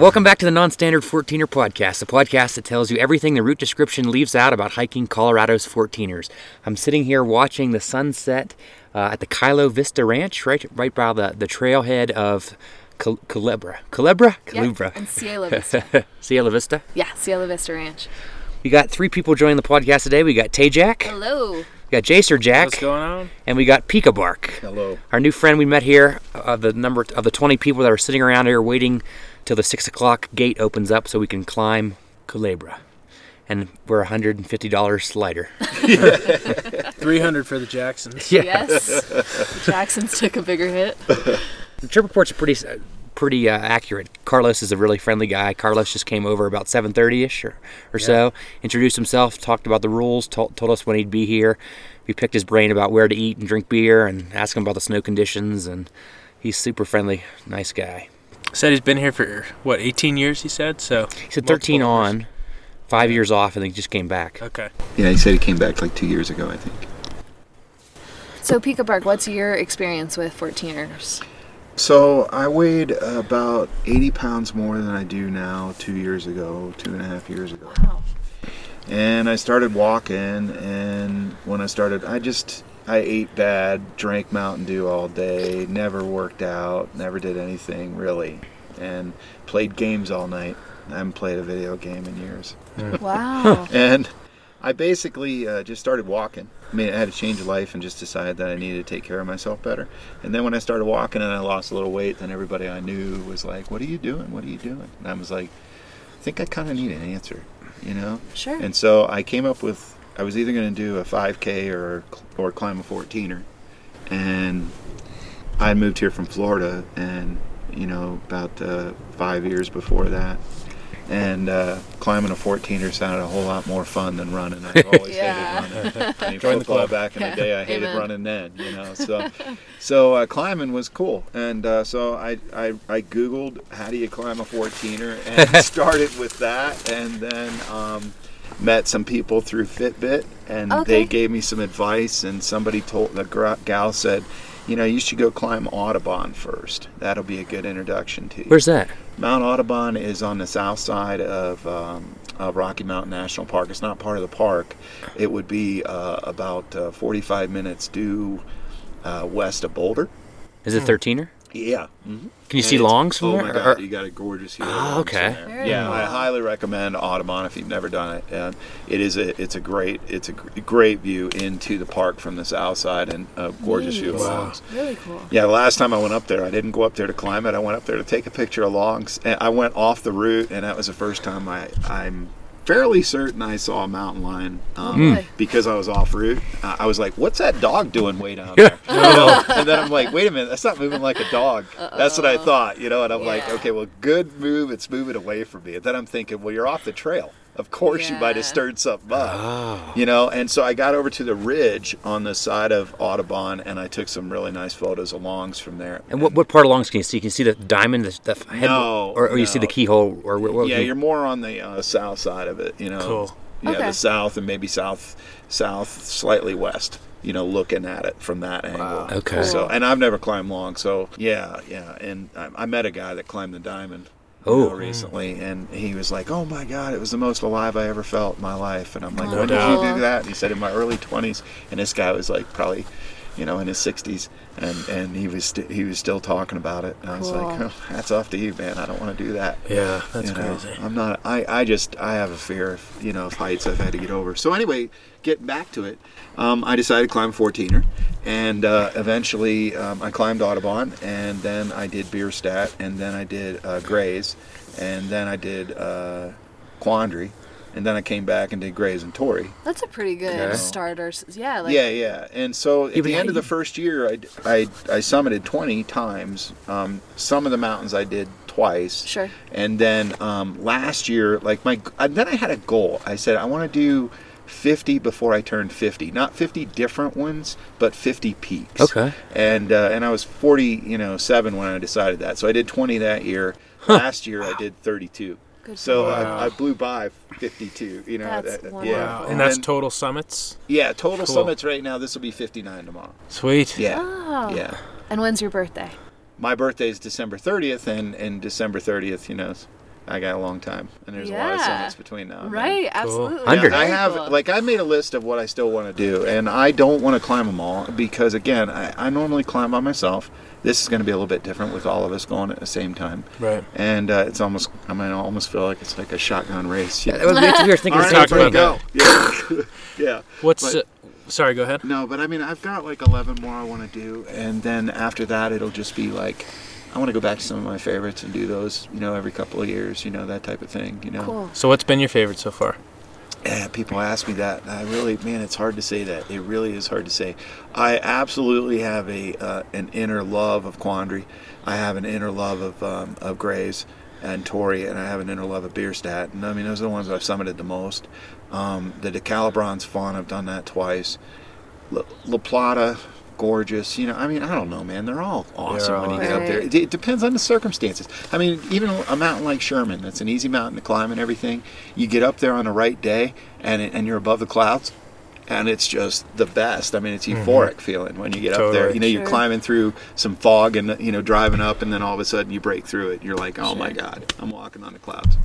Welcome back to the Non-Standard 14er podcast, the podcast that tells you everything the route description leaves out about hiking Colorado's 14ers. I'm sitting here watching the sunset uh, at the Cielo Vista Ranch, right, right by the, the trailhead of Cal- Culebra. Culebra? Yeah, Culebra. and Cielo Vista. Cielo Vista. yeah, Cielo Vista Ranch. We got three people joining the podcast today. We got Tay Jack, Hello. we got Jacer Jack, What's going on? and we got Pika Bark. Hello. Our new friend we met here, uh, the number of the 20 people that are sitting around here waiting till the six o'clock gate opens up so we can climb Culebra. And we're $150 lighter. 300 for the Jacksons. Yeah. Yes. the Jacksons took a bigger hit. The trip reports are pretty pretty uh, accurate. Carlos is a really friendly guy. Carlos just came over about 7:30ish or, or so, introduced himself, talked about the rules, told, told us when he'd be here. We picked his brain about where to eat and drink beer, and asked him about the snow conditions. And he's super friendly, nice guy. Said he's been here for, what, 18 years, he said? So. He said 13 multiple on, five years off, and then he just came back. Okay. Yeah, he said he came back like two years ago, I think. So, Pika Bark, what's your experience with 14ers? So I weighed about 80 pounds more than I do now two years ago, two and a half years ago. Wow. And I started walking, and when I started, I just, I ate bad, drank Mountain Dew all day, never worked out, never did anything really, and played games all night. I haven't played a video game in years. Wow. And I basically uh, just started walking. I mean, I had a change of life and just decided that I needed to take care of myself better. And then when I started walking and I lost a little weight, then everybody I knew was like, What are you doing? What are you doing? And I was like, I think I kind of need an answer, you know? Sure. And so I came up with I was either going to do a 5K or or climb a 14er, and I moved here from Florida, and you know about uh, five years before that, and uh, climbing a 14er sounded a whole lot more fun than running. I've always Yeah. hated running. I mean, Join the club. back in the day, I hated Amen. running then, you know. So, so uh, climbing was cool, and uh, so I, I I googled how do you climb a 14er and started with that, and then. Um, met some people through Fitbit, and Okay. they gave me some advice. And somebody told the gal said, you know, you should go climb Audubon first. That'll be a good introduction to you. Where's that? Mount Audubon is on the south side of, um, of Rocky Mountain National Park. It's not part of the park. It would be uh, about uh, 45 minutes due uh, west of Boulder. Is it 13er? Yeah. Mm-hmm. Can you see longs from Oh there? my Or- god, you got a gorgeous view. of Ah, okay. in there. Yeah, I highly recommend Audubon if you've never done it. And it is a it's a great it's a great view into the park from the south side and a gorgeous view of Neat. longs. Really cool. Yeah, the last time I went up there, I didn't go up there to climb it. I went up there to take a picture of longs. And I went off the route, and that was the first time I I'm fairly certain I saw a mountain lion um, Really? because I was off route. Uh, I was like, "What's that dog doing way down there?" You know? and then I'm like, "Wait a minute, that's not moving like a dog." That's what I thought, you know. And I'm like, "Okay, well, good move. It's moving away from me." And then I'm thinking, "Well, you're off the trail. Of course, you might have stirred something up." Oh. You know, and so I got over to the ridge on the side of Audubon, and I took some really nice photos of longs from there. And what, what part of longs can you see? Can you see the diamond, the, the head, No, or, or you see the keyhole, or what? what yeah, you- you're more on the uh, south side of it. You know, Cool. Yeah, Okay. the south and maybe south, south, slightly west. You know, looking at it from that angle. Okay. So, and I've never climbed long, so yeah, yeah. And I, I met a guy that climbed the diamond. You Oh. know, recently, and he was like, "Oh my God, it was the most alive I ever felt in my life." And I'm like, No "When did doubt. you do that?" And he said, "In my early 20s." And this guy was like, probably, you know, in his 60s, and and he was st- he was still talking about it. And I was like, Cool. oh, "Hats off to you, man. I don't want to do that." Yeah, that's you know, crazy. I'm not. I, I just I have a fear of you know of heights I've had to get over. So anyway, getting back to it, um, I decided to climb 14er, and uh, eventually um, I climbed Audubon, and then I did Bierstadt, and then I did uh, Grays, and then I did uh, Quandary, and then I came back and did Grays and Torrey. That's a pretty good Okay. starter. Yeah. Like, yeah, yeah. And so at Yeah, the how end of the first year, I, I, I summited 20 times. Um, some of the mountains I did twice. Sure. And then um, last year, like my, then I had a goal. I said I want to do 50 before I turned 50. Not 50 different ones, but 50 peaks. Okay. And uh, and I was 40, you know, seven when I decided that. So I did 20 that year. Last year I did 32. Good So. Wow. I, I blew by 52. You know, That's that- yeah. Wow. And that's total summits? yeah, total Cool. summits right now. This will be 59 tomorrow. Sweet. Yeah. Oh. Yeah. And when's your birthday? My birthday is December 30th, and, and December 30th, you know, I got a long time, and there's a lot of Yeah. summits between now. and then. Right, absolutely. Hundred. I have cool. like I made a list of what I still want to do, and I don't want to climb them all because again, I, I normally climb by myself. This is going to be a little bit different with all of us going at the same time, Right. and uh, it's almost I mean I almost feel like it's like a shotgun race. Yeah, we have to we were thinking All the right, same talk there thing. go. Yeah, yeah. What's? But- uh, sorry. Go ahead. No, but I mean, I've got like 11 more I want to do, and then after that, it'll just be like, I want to go back to some of my favorites and do those, you know, every couple of years, you know, that type of thing, you know. Cool. So what's been your favorite so far? Yeah, people ask me that. I really, man, it's hard to say that. It really is hard to say. I absolutely have a uh, an inner love of Quandary. I have an inner love of um, of Grays and Torrey, and I have an inner love of Bierstadt. And I mean, those are the ones I've summited the most. Um, the DeCalibron's fun. I've done that twice. La, La Plata, gorgeous. You know, I mean, I don't know, man. They're all awesome all when you get up there. It, it depends on the circumstances. I mean, even a mountain like Sherman, that's an easy mountain to climb and everything. You get up there on the right day, and it, and you're above the clouds, and it's just the best. I mean, it's euphoric feeling when you get up there. You know, you're Sure. climbing through some fog and you know driving up, and then all of a sudden you break through it. You're like, oh my god, I'm walking on the clouds.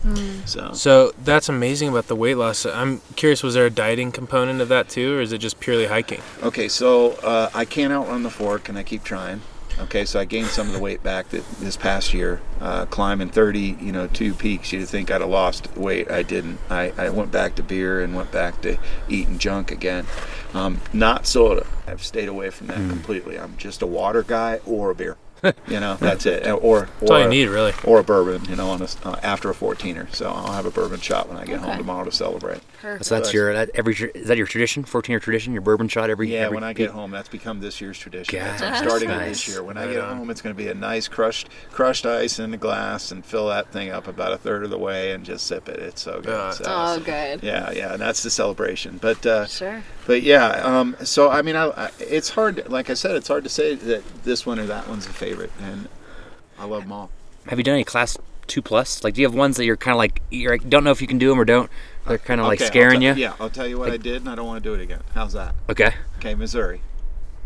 So. So that's amazing about the weight loss. I'm curious, was there a dieting component of that too, or is it just purely hiking? Okay, so uh, I can't outrun the fork, and I keep trying. Okay, so I gained some of the weight back that this past year, uh, climbing 30, you know, two peaks. You'd think I'd have lost weight. I didn't. I, I went back to beer and went back to eating junk again. Um, not soda. I've stayed away from that completely. I'm just a water guy or a beer. You know, that's it. Or or That's all you a- need, really. or a bourbon. You know, on a, uh, after a 14er. So I'll have a bourbon shot when I get home tomorrow to celebrate. Perfect. So that's your that every is that your tradition? 14 year tradition? Your bourbon shot every year? Yeah, every when I peak? get home, that's become this year's tradition. God, That's- I'm starting it nice. this year. When I get on. home, it's going to be a nice crushed crushed ice in a glass and fill that thing up about a third of the way and just sip it. It's so good. Uh, So- Oh, good. yeah, yeah, and that's the celebration. But uh, Sure. But yeah, um, so I mean, I, I, it's hard. Like I said, it's hard to say that this one or that one's a favorite, and I love them all. Have you done any class two plus? Like, do you have ones that you're kind of like you like, don't know if you can do them or don't? They're kind of like Okay, I'll scaring te- you. Yeah, I'll tell you what I did, and I don't want to do it again. How's that? Okay. Okay, Missouri.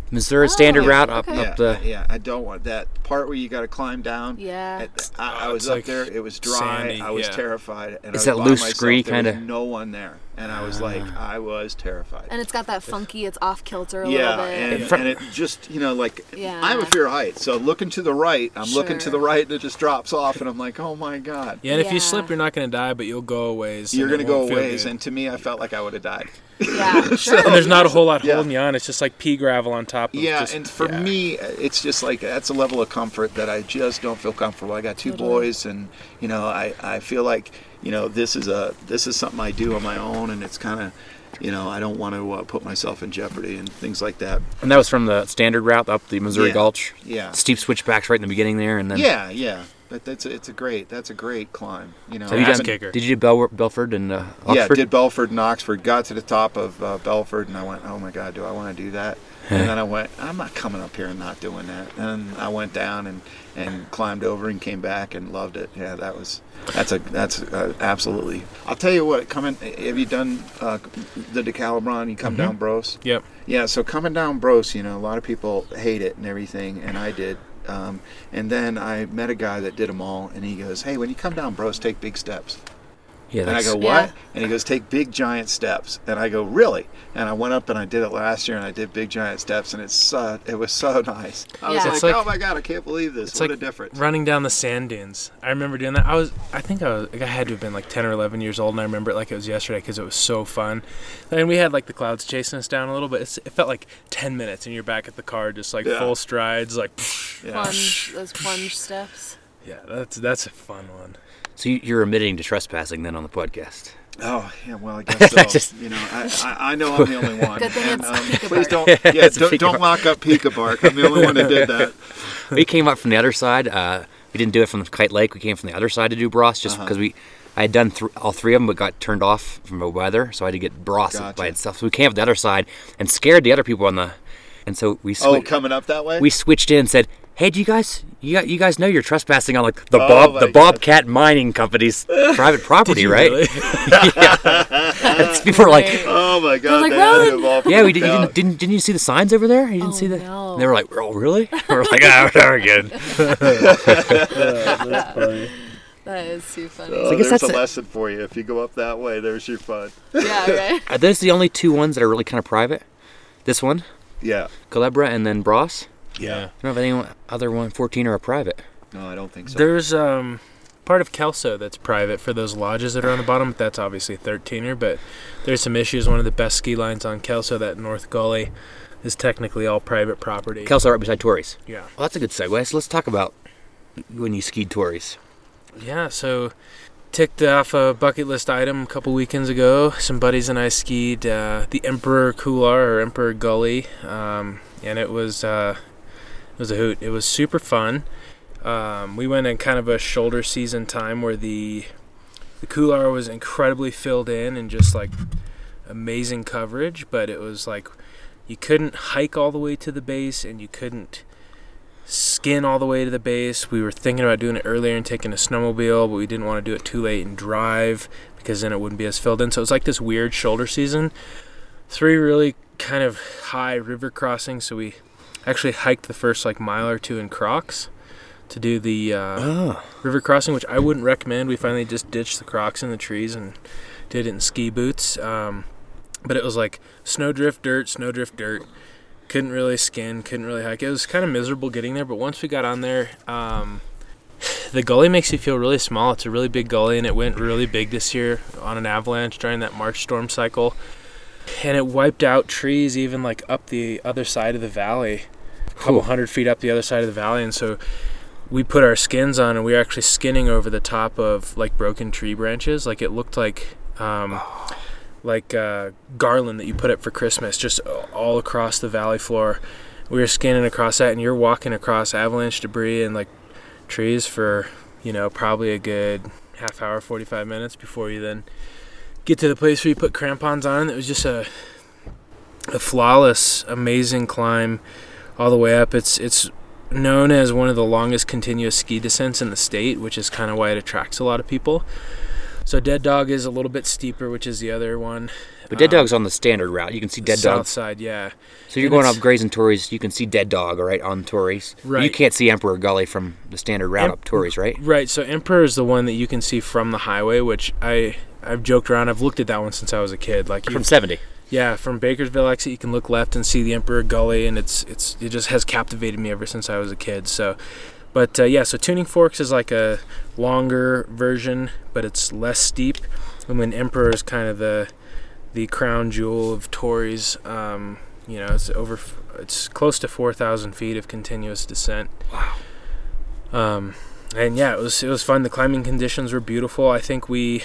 Missouri standard Oh, route up okay. Yeah, up the. yeah, I don't want that part where you got to climb down. Yeah. It- I, I Oh, was it's up like there. It was dry. sandy, I was yeah. terrified. And It's I that was by loose myself. scree kinda- No one there, and I was like, ah. I was terrified. And it's got that funky, it's off kilter a yeah, little bit. and, In and it just you know like Yeah. I have a fear of heights. So looking to the right, I'm looking to the right, and it just drops off, and I'm like, oh my god. Yeah, and if Yeah. you slip, you're not going to die, but you'll go a ways. You're gonna go won't ways, good. and to me, I felt like I would have died. yeah, sure. And there's not a whole lot Yeah. holding you on. It's just like pea gravel on top. Of Yeah, just, and for yeah. me, it's just like that's a level of comfort that I just don't feel comfortable. I got two Totally. boys, and you know, I, I feel like you know this is a this is something I do on my own, and it's kind of you know I don't want to uh, put myself in jeopardy and things like that. And that was from the standard route up the Missouri Yeah. Gulch. Yeah, Steep switchbacks right in the beginning there, and then. yeah, yeah. But that's a, it's a great that's a great climb. You know, Have you done? kicker. Did you do Bel- Belford and uh, Yeah, Oxford? did Belford and Oxford. Got to the top of uh, Belford, and I went, "Oh my God, do I want to do that?" And then I went, "I'm not coming up here and not doing that." And I went down and, and climbed over and came back and loved it. Yeah, that was that's a that's uh, absolutely. I'll tell you what. Coming, have you done uh, the Decalibron? You come down Bross. Yep. Yeah, so coming down Bross, you know, a lot of people hate it and everything, and I did. Um, and then I met a guy that did them all, and he goes, "Hey, when you come down Bross, take big steps." Yeah, And I go, what? Yeah. And he goes, take big giant steps. And I go, really? And I went up and I did it last year, and I did big giant steps, and it's so, it was so nice. I was like, like- oh my god, I can't believe this. It's What like a difference. running down the sand dunes. I remember doing that. I was, I think I was, I had to have been like 10 or 11 years old, and I remember it like it was yesterday because it was so fun. And we had like the clouds chasing us down a little bit. It's, it felt like 10 minutes, and you're back at the car, just like Yeah. full strides, like, Yeah. plunge, those plunge steps. yeah, that's that's a fun one. So you- you're admitting to trespassing then on the podcast. Oh yeah, well I guess so. Just- you know, I, I, I know I'm the only one. Good thing And, it's um, please don't, yeah, It's don't, don't lock up Pika Bark. I'm the only one that did that. we came up from the other side. Uh, we didn't do it from the Kite Lake. We came from the other side to do Bross just Uh-huh. because we. I had done th- all three of them, but got turned off from the weather, so I had to get Bross Gotcha. by itself. So we came up the other side and scared the other people on the, and so we Oh, coming up that way? we switched in and said, "Hey, do you guys you, you guys know you're trespassing on like the Oh Bob my the God. Bobcat Mining Company's private property, right?" really? yeah. people were like, oh my god, like, they had "Run!" to involve "Yeah, we did, you didn't, didn't didn't you see the signs over there? You didn't Oh, see the." no. And they were like, "Oh, really?" we're like, "Ah, we're good." That is too funny. Uh, I guess there's that's a a- lesson for you. If you go up that way, there's your fun. yeah, right. Are those the only two ones that are really kind of private? This one, Yeah. Culebra, and then Bross. Yeah. I don't know if anyone other one 14 are a private. No, I don't think so. There's um part of Kelso that's private for those lodges that are on the bottom. That's obviously a 13er, but there's some issues. One of the best ski lines on Kelso, that North Gully, is technically all private property. Kelso right beside Torrey's. yeah. Well, that's a good segue. So let's talk about when you skied Torrey's. Yeah, so ticked off a bucket list item a couple weekends ago. Some buddies and I skied uh, the Emperor Couloir or Emperor Gully, um, and it was uh, it was a hoot. It was super fun. Um, we went in kind of a shoulder season time where the the Couloir was incredibly filled in and just like amazing coverage, but it was like you couldn't hike all the way to the base and you couldn't skin all the way to the base. We were thinking about doing it earlier and taking a snowmobile, but we didn't want to do it too late and drive because then it wouldn't be as filled in. So it was like this weird shoulder season. Three really kind of high river crossings. So we actually hiked the first like mile or two in Crocs to do the uh, Oh. river crossing, which I wouldn't recommend. We finally just ditched the Crocs in the trees and did it in ski boots. Um, but it was like snowdrift dirt, snowdrift dirt. Couldn't really skin, couldn't really hike. It was kind of miserable getting there, but once we got on there, um, the gully makes you feel really small. It's a really big gully, and it went really big this year on an avalanche during that March storm cycle. And it wiped out trees even like up the other side of the valley, a couple hundred feet up the other side of the valley. And so we put our skins on, and we were actually skinning over the top of like broken tree branches. Like it looked like. Um, like uh, garland that you put up for Christmas, just all across the valley floor. We were scanning across that, and you're walking across avalanche debris and like trees for you know probably a good half hour, 45 minutes before you then get to the place where you put crampons on. It was just a a flawless, amazing climb all the way up. It's it's known as one of the longest continuous ski descents in the state, which is kind of why it attracts a lot of people. So Dead Dog is a little bit steeper, which is the other one. But Dead Um, Dog's on the standard route. You can see Dead Dog. South side, yeah. So you're and going it's- Grays and Torrey's, you can see Dead Dog, right, on Torrey's. You can't see Emperor Gully from the standard route Em- up Torrey's, right? Right. So Emperor is the one that you can see from the highway, which I I've joked around. I've looked at that one since I was a kid. Like From 70. yeah, from Bakersville exit, you can look left and see the Emperor Gully, and it's it's it just has captivated me ever since I was a kid. So, but uh, yeah, so Tuning Forks is like a longer version, but it's less steep. And then Emperor is kind of the the crown jewel of Torrey's. Um, you know, it's over it's close to four thousand feet of continuous descent. Wow. Um, and yeah, it was it was fun. The climbing conditions were beautiful. I think we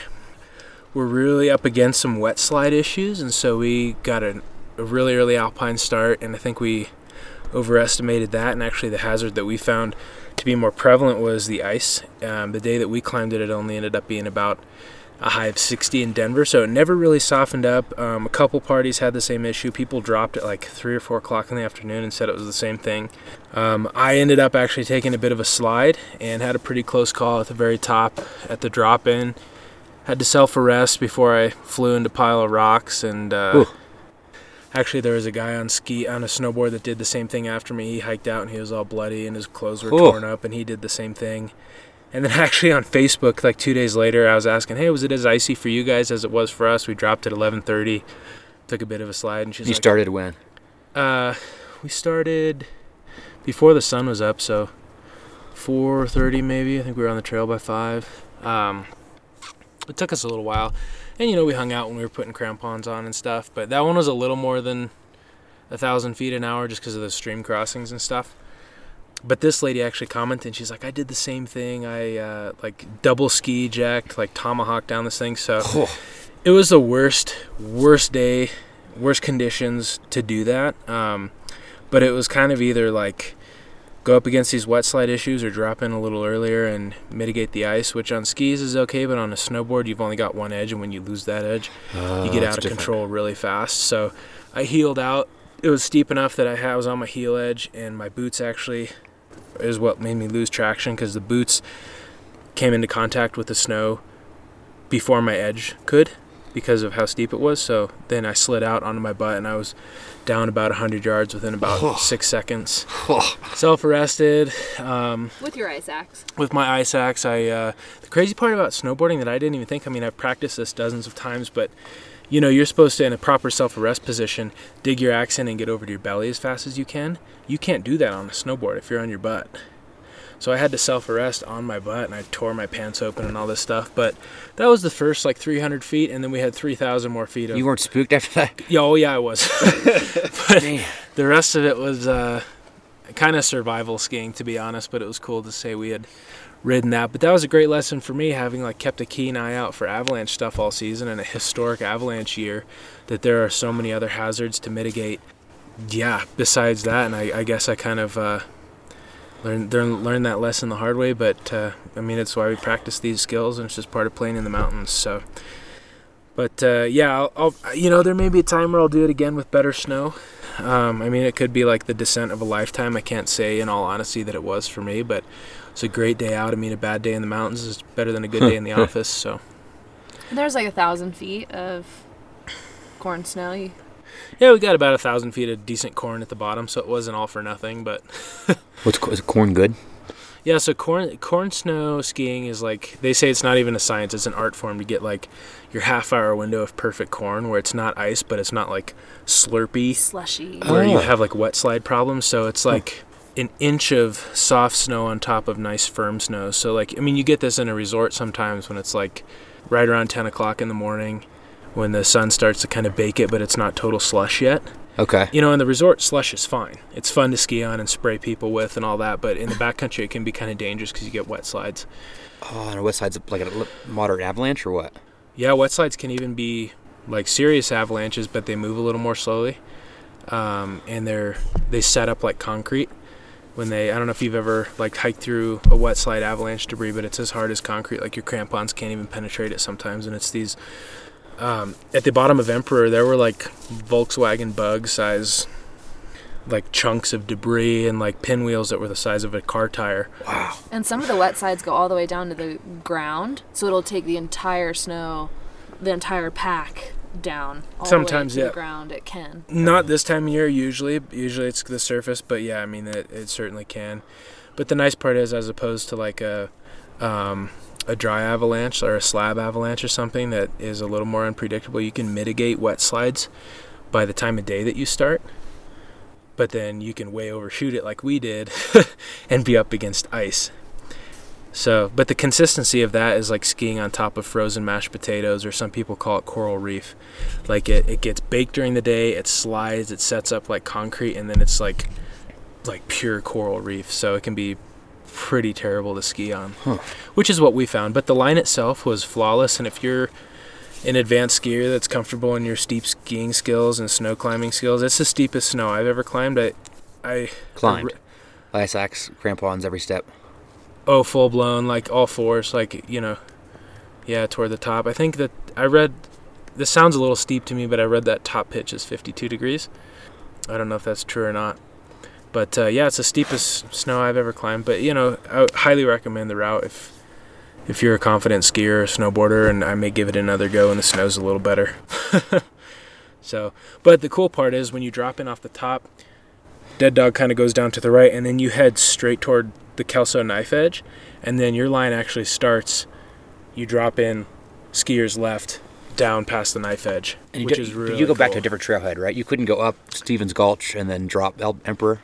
were really up against some wet slide issues, and so we got a, a really early alpine start. And I think we overestimated that. And actually, the hazard that we found to be more prevalent was the ice. Um, the day that we climbed it, it only ended up being about a high of 60 in Denver, so it never really softened up. Um, a couple parties had the same issue. People dropped at like three or four o'clock in the afternoon and said it was the same thing. Um, I ended up actually taking a bit of a slide and had a pretty close call at the very top at the drop in. Had to self arrest before I flew into a pile of rocks and. Uh. Actually, there was a guy on ski on a snowboard that did the same thing after me. He hiked out and he was all bloody and his clothes were Ooh. torn up, and he did the same thing. And then actually on Facebook, like two days later, I was asking, "Hey, was it as icy for you guys as it was for us?" We dropped at 11:30, took a bit of a slide, and she's You like, started when? "Uh, we started before the sun was up, so 4:30 maybe. I think we were on the trail by five. Um, it took us a little while, and you know we hung out when we were putting crampons on and stuff. But that one was a little more than a thousand feet an hour just because of the stream crossings and stuff. But this lady actually commented, she's like, I did the same thing. I uh, like double ski jacked, like tomahawk down this thing. So Oh. it was the worst, worst day, worst conditions to do that. Um, but it was kind of either like go up against these wet slide issues or drop in a little earlier and mitigate the ice, which on skis is okay, but on a snowboard you've only got one edge, and when you lose that edge, Oh, you get ah, out of different. control really fast. So I heeled out. It was steep enough that I had- I was on my heel edge, and my boots actually is what made me lose traction because the boots came into contact with the snow before my edge could. Because of how steep it was. So then I slid out onto my butt and I was down about 100 yards within about six seconds. Self arrested. Um, With your ice axe. with my ice axe, I uh, the crazy part about snowboarding that I didn't even think. I mean, I've practiced this dozens of times, but you know, you're supposed to in a proper self-arrest position, dig your axe in and get over to your belly as fast as you can. You can't do that on a snowboard if you're on your butt. So I had to self-arrest on my butt, and I tore my pants open and all this stuff. But that was the first like 300 feet, and then we had 3,000 more feet of. You weren't spooked after that? Yeah, oh yeah, I was. but Man. the rest of it was uh, kind of survival skiing, to be honest. But it was cool to say we had ridden that. But that was a great lesson for me, having like kept a keen eye out for avalanche stuff all season and a historic avalanche year. That there are so many other hazards to mitigate. Yeah. Besides that, and I, I guess I kind of. Uh, Learn, learn, learn that lesson the hard way, but uh, I mean, it's why we practice these skills, and it's just part of playing in the mountains. So, but uh, yeah, I'll, I'll, you know, there may be a time where I'll do it again with better snow. Um, I mean, it could be like the descent of a lifetime. I can't say, in all honesty, that it was for me, but it's a great day out. I mean, a bad day in the mountains is better than a good day in the office. So, There's like a thousand feet of corn snow. You, yeah, we got about a thousand feet of decent corn at the bottom, so it wasn't all for nothing. But What's is corn good? yeah, so corn corn snow skiing is like they say it's not even a science; it's an art form to get like your half hour window of perfect corn where it's not ice, but it's not like slurpy. slushy. where you Oh. have like wet slide problems. So it's like an inch of soft snow on top of nice firm snow. So like I mean you get this in a resort sometimes when it's like right around ten o'clock in the morning when the sun starts to kind of bake it, but it's not total slush yet. Okay. You know, in the resort slush is fine. It's fun to ski on and spray people with and all that. But in the backcountry, it can be kind of dangerous because you get wet slides. Oh, and wet slides like a moderate avalanche or what? Yeah, wet slides can even be like serious avalanches, but they move a little more slowly, um, and they're they set up like concrete. When they, I don't know if you've ever like hiked through a wet slide avalanche debris, but it's as hard as concrete. Like your crampons can't even penetrate it sometimes, and it's these. Um, at the bottom of Emperor, there were like Volkswagen Bug size, like chunks of debris and like pinwheels that were the size of a car tire. Wow. And some of the wet sides go all the way down to the ground, so it'll take the entire snow, the entire pack down. All Sometimes, the way to yeah. the ground it can. Not this time of year usually. Usually it's the surface, but yeah, I mean it, it certainly can. But the nice part is, as opposed to like a um, a dry avalanche or a slab avalanche or something that is a little more unpredictable, you can mitigate wet slides by the time of day that you start. But then you can way overshoot it like we did and be up against ice. So, but the consistency of that is like skiing on top of frozen mashed potatoes, or some people call it coral reef. Like it, it gets baked during the day, it slides, it sets up like concrete, and then it's like like pure coral reef. So it can be pretty terrible to ski on, Huh. which is what we found. But the line itself was flawless, and if you're an advanced skier that's comfortable in your steep skiing skills and snow climbing skills, it's the steepest snow I've ever climbed. I, I Climbed. Ice axe, crampons every step. oh full blown like all fours like you know yeah toward the top i think that i read this sounds a little steep to me but i read that top pitch is 52 degrees i don't know if that's true or not but uh, yeah it's the steepest snow i've ever climbed but you know i highly recommend the route if if you're a confident skier or snowboarder and i may give it another go when the snow's a little better so but the cool part is when you drop in off the top dead dog kind of goes down to the right and then you head straight toward the Kelso knife edge and then your line actually starts you drop in skier's left down past the knife edge And you, which do- is really you go back to a different trailhead, right? You couldn't go up Stevens Gulch and then drop El- Emperor.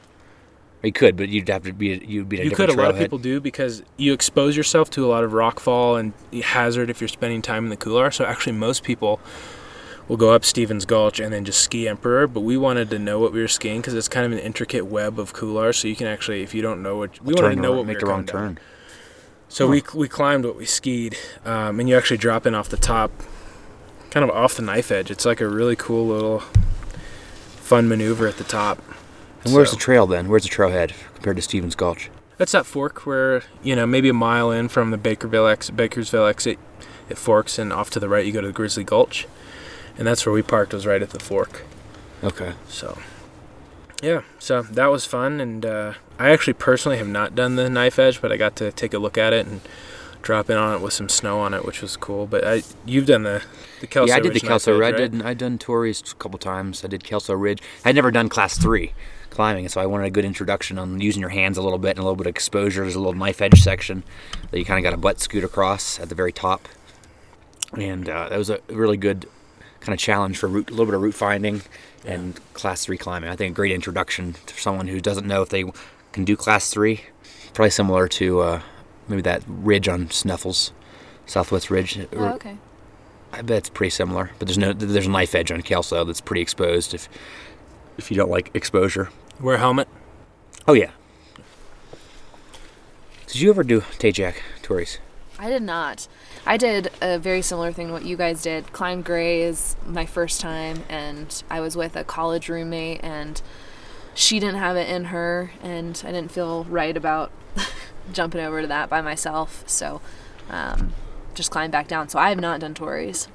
You could, but you'd have to be you'd be you could a lot of people do because you expose yourself to a lot of rockfall and hazard if you're spending time in the couloir so actually most people will go up Stevens Gulch and then just ski Emperor but we wanted to know what we were skiing because it's kind of an intricate web of couloirs so you can actually if you don't know what we wanted to know what we make were the wrong going down. turn. So we we climbed what we skied, um, and you actually drop in off the top, kind of off the knife edge. It's like a really cool little fun maneuver at the top. And where's So- the trail then? Where's the trailhead compared to Stevens Gulch? That's that fork where you know maybe a mile in from the Bakerville ex- Bakersville exit, it forks, and off to the right you go to the Grizzly Gulch, and that's where we parked. Was right at the fork. Okay. So, yeah, so that was fun, and uh, I actually personally have not done the knife edge, but I got to take a look at it and drop in on it with some snow on it, which was cool. But I, you've done the the Kelso yeah, I did the Ridge Knife Kelso. Edge, I right? did. I done Torreys a couple times. I did Kelso Ridge. I'd never done Class Three climbing, so I wanted a good introduction on using your hands a little bit and a little bit of exposure. There's a little knife edge section that you kind of got a butt scoot across at the very top, and uh, that was a really good kind of challenge for route, a little bit of root finding and Class Three climbing. I think a great introduction to someone who doesn't know if they can do Class Three. Probably similar to uh, maybe that ridge on Sneffels, Southwest Ridge. Oh, okay. I bet it's pretty similar, but there's no there's a knife edge on Kelso that's pretty exposed if if you don't like exposure. Wear a helmet. Oh yeah. Did you ever do Tajak Torreys? I did not. I did a very similar thing to what you guys did. Climb Gray is my first time, and I was with a college roommate, and she didn't have it in her, and I didn't feel right about jumping over to that by myself. So, um, just climbed back down. So I have not done Torreys.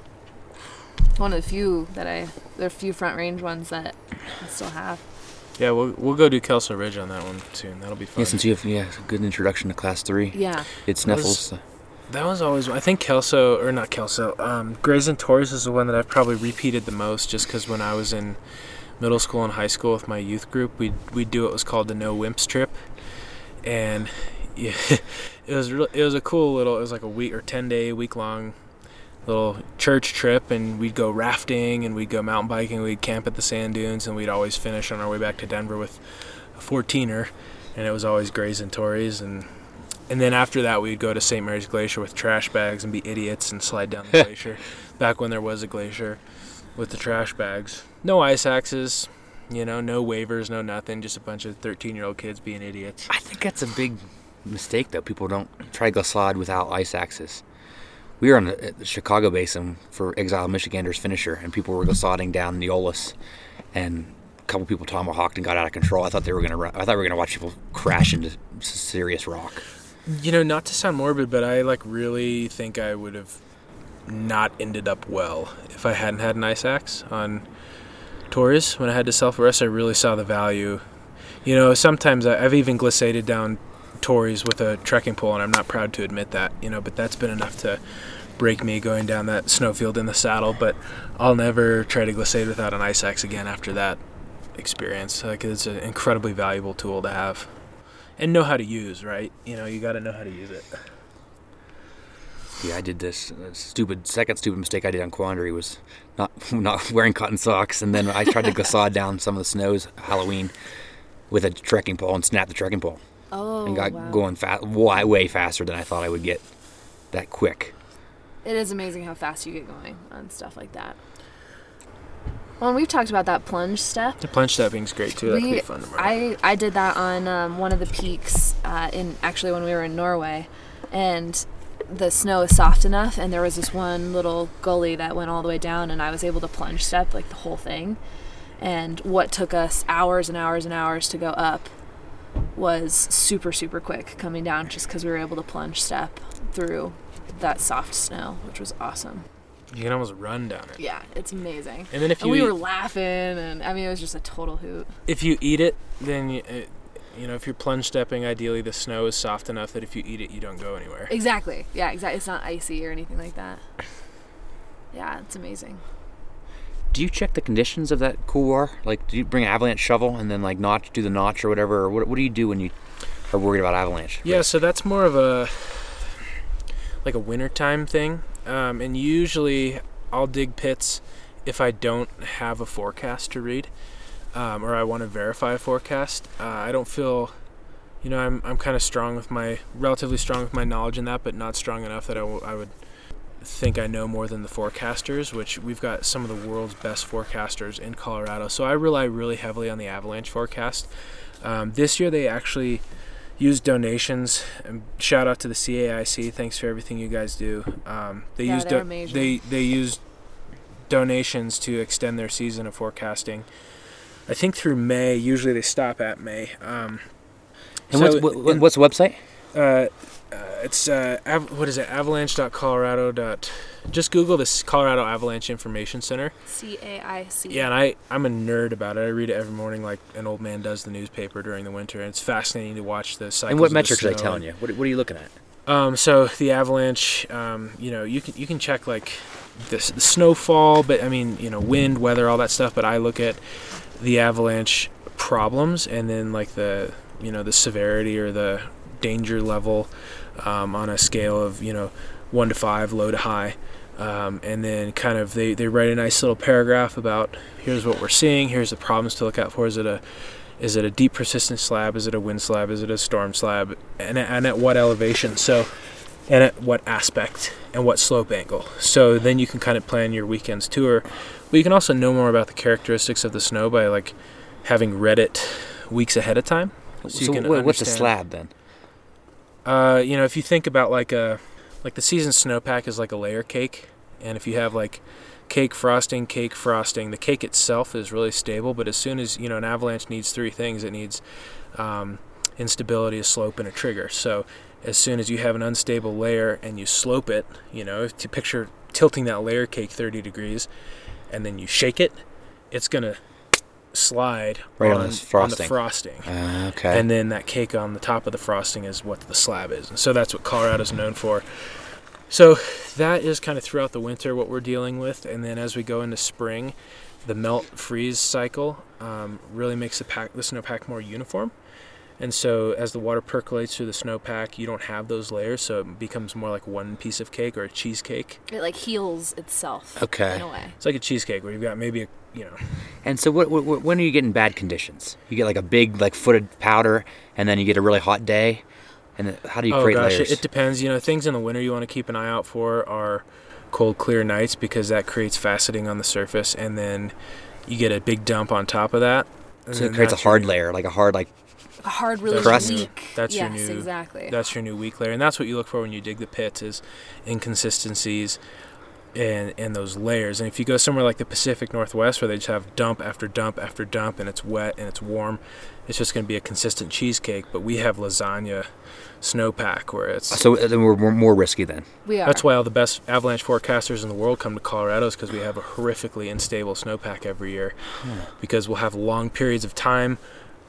One of the few that I, there are a few front range ones that I still have. Yeah, we'll we'll go do Kelso Ridge on that one soon. That'll be fun. Yeah, since you have yeah a good introduction to Class Three. Yeah. It's That was- Sneffels. That was always I think Kelso or not Kelso. Um, Grays and Torreys is the one that I've probably repeated the most, just because when I was in middle school and high school with my youth group, we we do what was called the No Wimps trip, and yeah, it was real, it was a cool little. It was like a week or ten day, week long little church trip, and we'd go rafting and we'd go mountain biking. We'd camp at the sand dunes, and we'd always finish on our way back to Denver with a 14er, and it was always Grays and Torreys and and then after that, we'd go to St. Mary's Glacier with trash bags and be idiots and slide down the glacier. Back when there was a glacier with the trash bags. No ice axes, you know, no waivers, no nothing. Just a bunch of 13 year old kids being idiots. I think that's a big mistake though. People don't try to go slide without ice axes. We were on the, Chicago Basin for Exile Michiganders finisher, and people were glissading down Eolus, and a couple people tomahawked and got out of control. I thought they were gonna. I thought we were gonna watch people crash into serious rock. You know, not to sound morbid, but I like really think I would have not ended up well if I hadn't had an ice axe on Torreys. When I had to self arrest, I really saw the value. You know, sometimes I've even glissaded down Torreys with a trekking pole, and I'm not proud to admit that. You know, but that's been enough to break me going down that snowfield in the saddle. But I'll never try to glissade without an ice axe again after that experience. Like it's an incredibly valuable tool to have and know how to use. Right? You know, you got to know how to use it. Yeah, I did this uh, stupid second stupid mistake I did on Quandary was not not wearing cotton socks, and then I tried to glissade down some of the snows Halloween with a trekking pole and snapped the trekking pole Oh, and got wow. going fast, way, way faster than I thought I would get that quick. It is amazing how fast you get going on stuff like that. Well, and we've talked about that plunge step. The plunge stepping's great too. That could be fun. I, I did that on um, one of the peaks uh, in actually when we were in Norway, and the snow is soft enough, and there was this one little gully that went all the way down, and I was able to plunge step like the whole thing. And what took us hours and hours and hours to go up was super super quick coming down, just because we were able to plunge step through that soft snow, which was awesome. you can almost run down it. Yeah, it's amazing. And then if And you we eat, were laughing, and I mean, it was just a total hoot. if you eat it, then you, uh, you know if you're plunge stepping, ideally the snow is soft enough that if you eat it, you don't go anywhere. Exactly. Yeah, exactly. It's not icy or anything like that. Yeah, it's amazing. Do you check the conditions of that couloir? Like, do you bring an avalanche shovel and then like notch, do the notch or whatever? Or what, what do you do when you are worried about avalanche? Yeah, so that's more of a like a wintertime thing. Um, and usually I'll dig pits if I don't have a forecast to read um, or I want to verify a forecast. Uh, I don't feel, you know, I'm, I'm kind of strong with my, relatively strong with my knowledge in that, but not strong enough that I, w- I would think I know more than the forecasters, which we've got some of the world's best forecasters in Colorado. So I rely really heavily on the avalanche forecast. Um, this year they actually used donations. And shout out to the CAIC. Thanks for everything you guys do. Um, they Yeah, use they're they they use donations to extend their season of forecasting. I think through May. Usually they stop at May. Um, And so what's what, what's the website? Uh, uh, it's uh, av- what is it? Avalanche.colorado. Dot, just Google this Colorado Avalanche Information Center. C A I C. Yeah, and I I'm a nerd about it. I read it every morning like an old man does the newspaper during the winter, and it's fascinating to watch the cycles. And what of the metrics are they telling you? What, what are you looking at? Um, so the avalanche, um, you know, you can you can check like the, the snowfall, but I mean, you know, wind, weather, all that stuff. But I look at the avalanche problems and then like the you know the severity or the danger level um, on a scale of you know one to five, low to high. Um, and then kind of they, they write a nice little paragraph about here's what we're seeing, here's the problems to look out for. Is it a is it a deep persistent slab? Is it a wind slab? Is it a storm slab? And, and at what elevation? So, and at what aspect and what slope angle? So then you can kind of plan your weekend's tour. But you can also know more about the characteristics of the snow by like having read it weeks ahead of time. So, what, what's a slab then? Uh, you know, if you think about like a like the season snowpack is like a layer cake, and if you have like cake frosting, cake frosting, the cake itself is really stable. But as soon as you know an avalanche needs three things, it needs um, instability, a slope, and a trigger. So as soon as you have an unstable layer and you slope it, you know, to picture tilting that layer cake 30 degrees, and then you shake it, it's gonna slide Right on on, on the frosting. Uh, okay. and then that cake on the top of the frosting is what the slab is. And so that's what Colorado's known for. So that is kind of throughout the winter what we're dealing with, and then as we go into spring, the melt freeze cycle um, really makes the pack the snowpack more uniform. And so as the water percolates through the snowpack, you don't have those layers, so it becomes more like one piece of cake or a cheesecake. It like heals itself. Okay. In a way. It's like a cheesecake where you've got maybe a you know And so, what, what, when are you getting bad conditions? You get like a big, like footed powder, and then you get a really hot day. And how do you oh create gosh, layers? it, it depends. You know, things in the winter you want to keep an eye out for are cold, clear nights because that creates faceting on the surface, and then you get a big dump on top of that. and so it creates a that's your hard layer, like a hard, like A hard, really Crust. weak. That's your yes, new- exactly. That's your new weak layer, and that's what you look for when you dig the pits is inconsistencies and and those layers. And if you go somewhere like the Pacific Northwest where they just have dump after dump after dump and it's wet and it's warm, it's just going to be a consistent cheesecake. But we have lasagna snowpack where it's so. Uh, then we're more, more risky then. we are. That's why all the best avalanche forecasters in the world come to Colorado is because we have a horrifically unstable snowpack every year. Hmm. Because we'll have long periods of time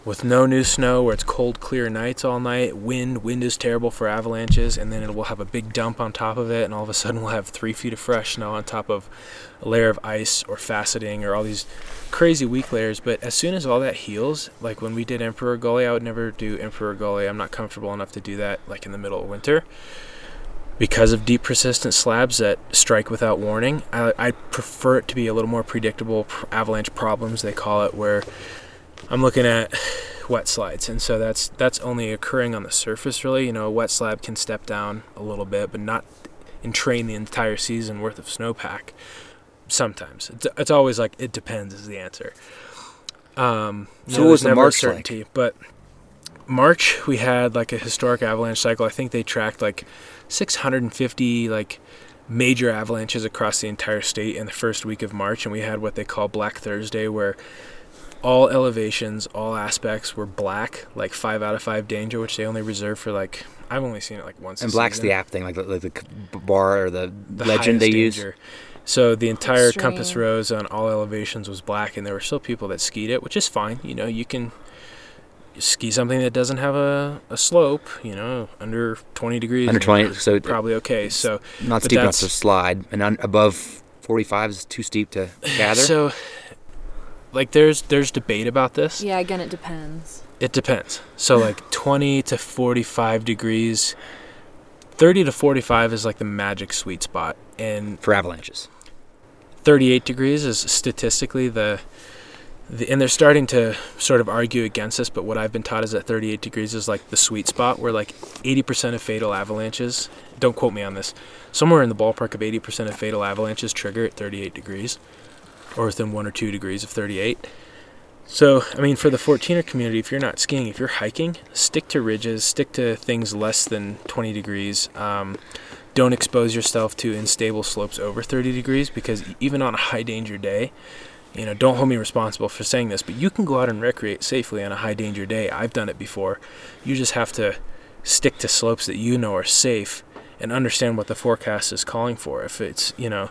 with no new snow where it's cold, clear nights all night. Wind, wind is terrible for avalanches, and then it will have a big dump on top of it, and all of a sudden we'll have three feet of fresh snow on top of a layer of ice or faceting or all these crazy weak layers. But as soon as all that heals, like when we did Emperor Gully, I would never do Emperor Gully. I'm not comfortable enough to do that like in the middle of winter because of deep persistent slabs that strike without warning. I, I prefer it to be a little more predictable avalanche problems they call it, where I'm looking at wet slides, and so that's that's only occurring on the surface. Really, you know, a wet slab can step down a little bit, but not entrain the entire season worth of snowpack. Sometimes it's, it's always like it depends is the answer. Um, So know, what was the never March like? certainty, but March we had like a historic avalanche cycle. I think they tracked like 650 like major avalanches across the entire state in the first week of March, and we had what they call Black Thursday, where all elevations, all aspects were black, like five out of five danger, which they only reserve for like I've only seen it like once. And a black's season. the app thing, like the, like the bar or the, The legend they highest use. So the entire compass rose on all elevations was black, and there were still people that skied it, which is fine. You know, you can ski something that doesn't have a, a slope. You know, under 20 degrees. Under 20, so it- probably okay. So Not But steep enough that's- to slide, and un- above 45 is too steep to gather. So, like, there's there's debate about this. yeah, again, it depends. It depends. So, like, 20 to 45 degrees, 30 to 45 is like the magic sweet spot, and for avalanches. 38 degrees is statistically the, the and they're starting to sort of argue against this but what i've been taught is that 38 degrees is like the sweet spot where like 80% of fatal avalanches don't quote me on this somewhere in the ballpark of 80% of fatal avalanches trigger at 38 degrees or within 1 or 2 degrees of 38 so i mean for the 14er community if you're not skiing if you're hiking stick to ridges stick to things less than 20 degrees um, don't expose yourself to unstable slopes over 30 degrees because even on a high danger day, you know, don't hold me responsible for saying this, but you can go out and recreate safely on a high danger day. I've done it before. You just have to stick to slopes that you know are safe and understand what the forecast is calling for. If it's, you know,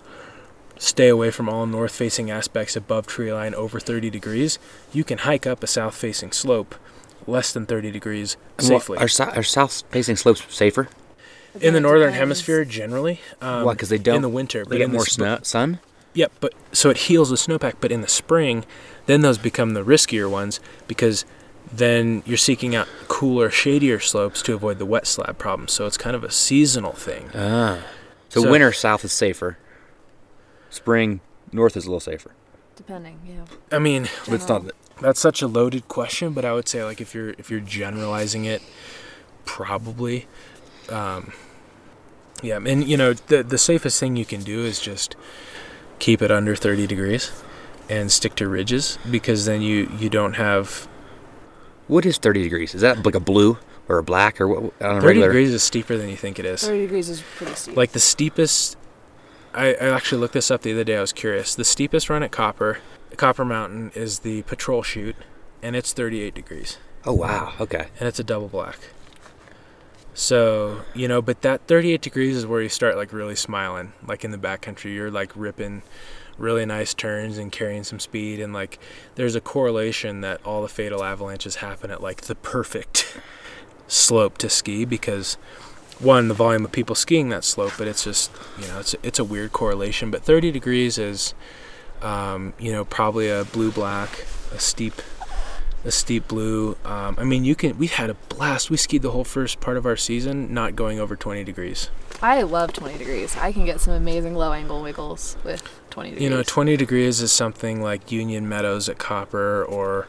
stay away from all north facing aspects above tree line over 30 degrees, you can hike up a south facing slope less than 30 degrees And what- safely. Are, sou- are south facing slopes safer? in the northern depends. hemisphere generally. Um, Why? Because they don't in the winter. They but get in the more sp- snow, sun. Yep, but so it heals the snowpack. But in the spring, then those become the riskier ones because then you're seeking out cooler, shadier slopes to avoid the wet slab problem. So it's kind of a seasonal thing. Ah. So, So- winter south is safer. Spring north is a little safer. Depending, yeah. I mean, But it's not. General. that's such a loaded question, but I would say like if you're if you're generalizing it, probably, um, yeah. And you know the the safest thing you can do is just keep it under 30 degrees and stick to ridges because then you you don't have What is 30 degrees? Is that like a blue or a black or what? On a 30 regular? degrees is steeper than you think it is. 30 degrees is pretty steep. Like the steepest, I, I actually looked this up the other day. I was curious. The steepest run at Copper, Copper Mountain, is the Patrol Chute, and it's 38 degrees, Oh wow. Okay. and it's a double black. So you know, but that 38 degrees is where you start like really smiling. Like in the backcountry, you're like ripping really nice turns and carrying some speed, and like there's a correlation that all the fatal avalanches happen at like the perfect slope to ski because one the volume of people skiing that slope but it's just you know it's it's a weird correlation but 30 degrees is um, you know probably a blue black a steep a steep blue um, i mean you can we had a blast we skied the whole first part of our season not going over 20 degrees I love 20 degrees. I can get some amazing low angle wiggles with 20 degrees. you know 20 degrees is something like union meadows at copper or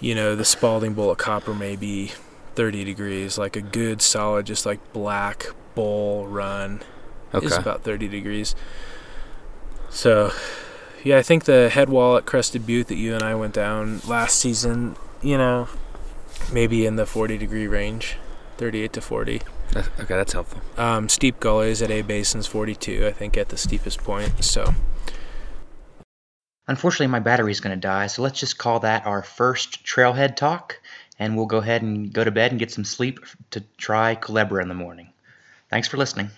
you know the Spaulding bowl at copper may be 30 degrees like a good solid just like black bowl run okay. is about 30 degrees. So, yeah, I think the head wall at Crested Butte that you and I went down last season, you know, maybe in the 40 degree range, 38 to 40. That's, okay, that's helpful. Um, steep gullies at A Basin's 42, I think, at the steepest point. So, Unfortunately, my battery's going to die, so let's just call that our first trailhead talk, and we'll go ahead and go to bed and get some sleep to try Culebra in the morning. Thanks for listening.